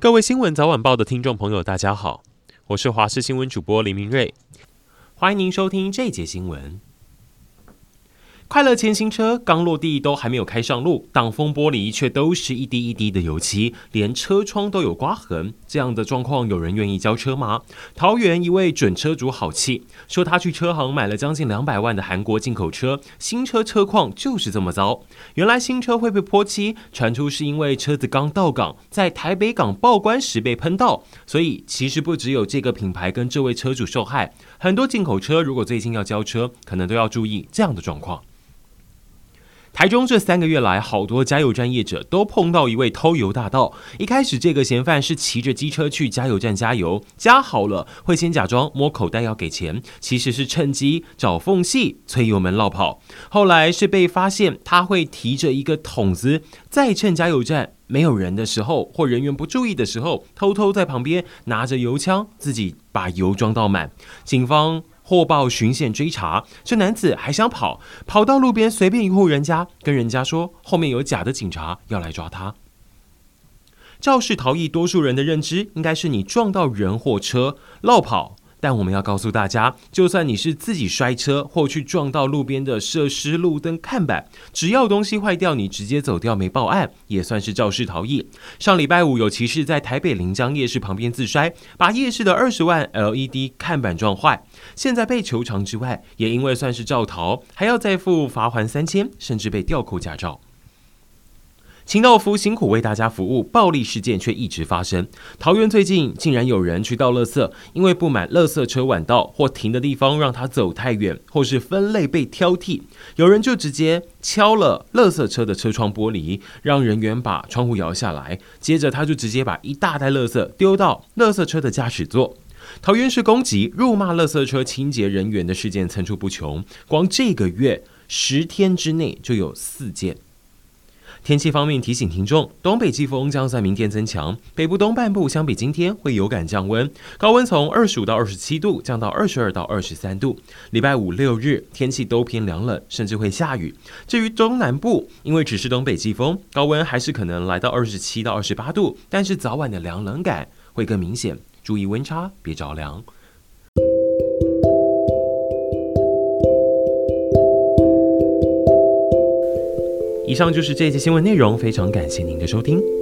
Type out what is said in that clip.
各位新闻早晚报的听众朋友，大家好，我是华视新闻主播林明瑞，欢迎您收听这节新闻。快乐前行车刚落地都还没有开上路，挡风玻璃却都是一滴一滴的油漆，连车窗都有刮痕。这样的状况，有人愿意交车吗？桃园一位准车主好气，说他去车行买了将近两百万的韩国进口车，新车车况就是这么糟。原来新车会被泼漆，传出是因为车子刚到港，在台北港报关时被喷到。所以其实不只有这个品牌跟这位车主受害，很多进口车如果最近要交车，可能都要注意这样的状况。台中这三个月来，好多加油站业者都碰到一位偷油大盗。一开始，这个嫌犯是骑着机车去加油站加油，加好了会先假装摸口袋要给钱，其实是趁机找缝隙催油门落跑。后来是被发现他会提着一个桶子，再趁加油站没有人的时候或人员不注意的时候，偷偷在旁边拿着油枪，自己把油装到满。警方。获报巡线追查，这男子还想跑，跑到路边随便一户人家，跟人家说后面有假的警察要来抓他。肇事逃逸，多数人的认知应该是你撞到人或车落跑。但我们要告诉大家，就算你是自己摔车或去撞到路边的设施路灯看板，只要东西坏掉，你直接走掉没报案，也算是肇事逃逸。上礼拜五有骑士在台北临江夜市旁边自摔，把夜市的二十万 LED 看板撞坏，现在被求偿之外，也因为算是肇逃，还要再付罚锾三千，甚至被吊扣驾照。清道夫辛苦为大家服务，暴力事件却一直发生。桃园最近竟然有人去倒垃圾，因为不满垃圾车晚到或停的地方让他走太远，或是分类被挑剔，有人就直接敲了垃圾车的车窗玻璃，让人员把窗户摇下来。接着他就直接把一大袋垃圾丢到垃圾车的驾驶座。桃园市攻击、辱骂垃圾车清洁人员的事件层出不穷，光这个月十天之内就有四件。天气方面，提醒听众，东北季风将在明天增强，北部东半部相比今天会有感降温，高温从二十五到二十七度降到二十二到二十三度。礼拜五六日天气都偏凉冷，甚至会下雨。至于中南部，因为只是东北季风，高温还是可能来到二十七到二十八度，但是早晚的凉冷感会更明显，注意温差，别着凉。以上就是这一期新闻内容，非常感谢您的收听。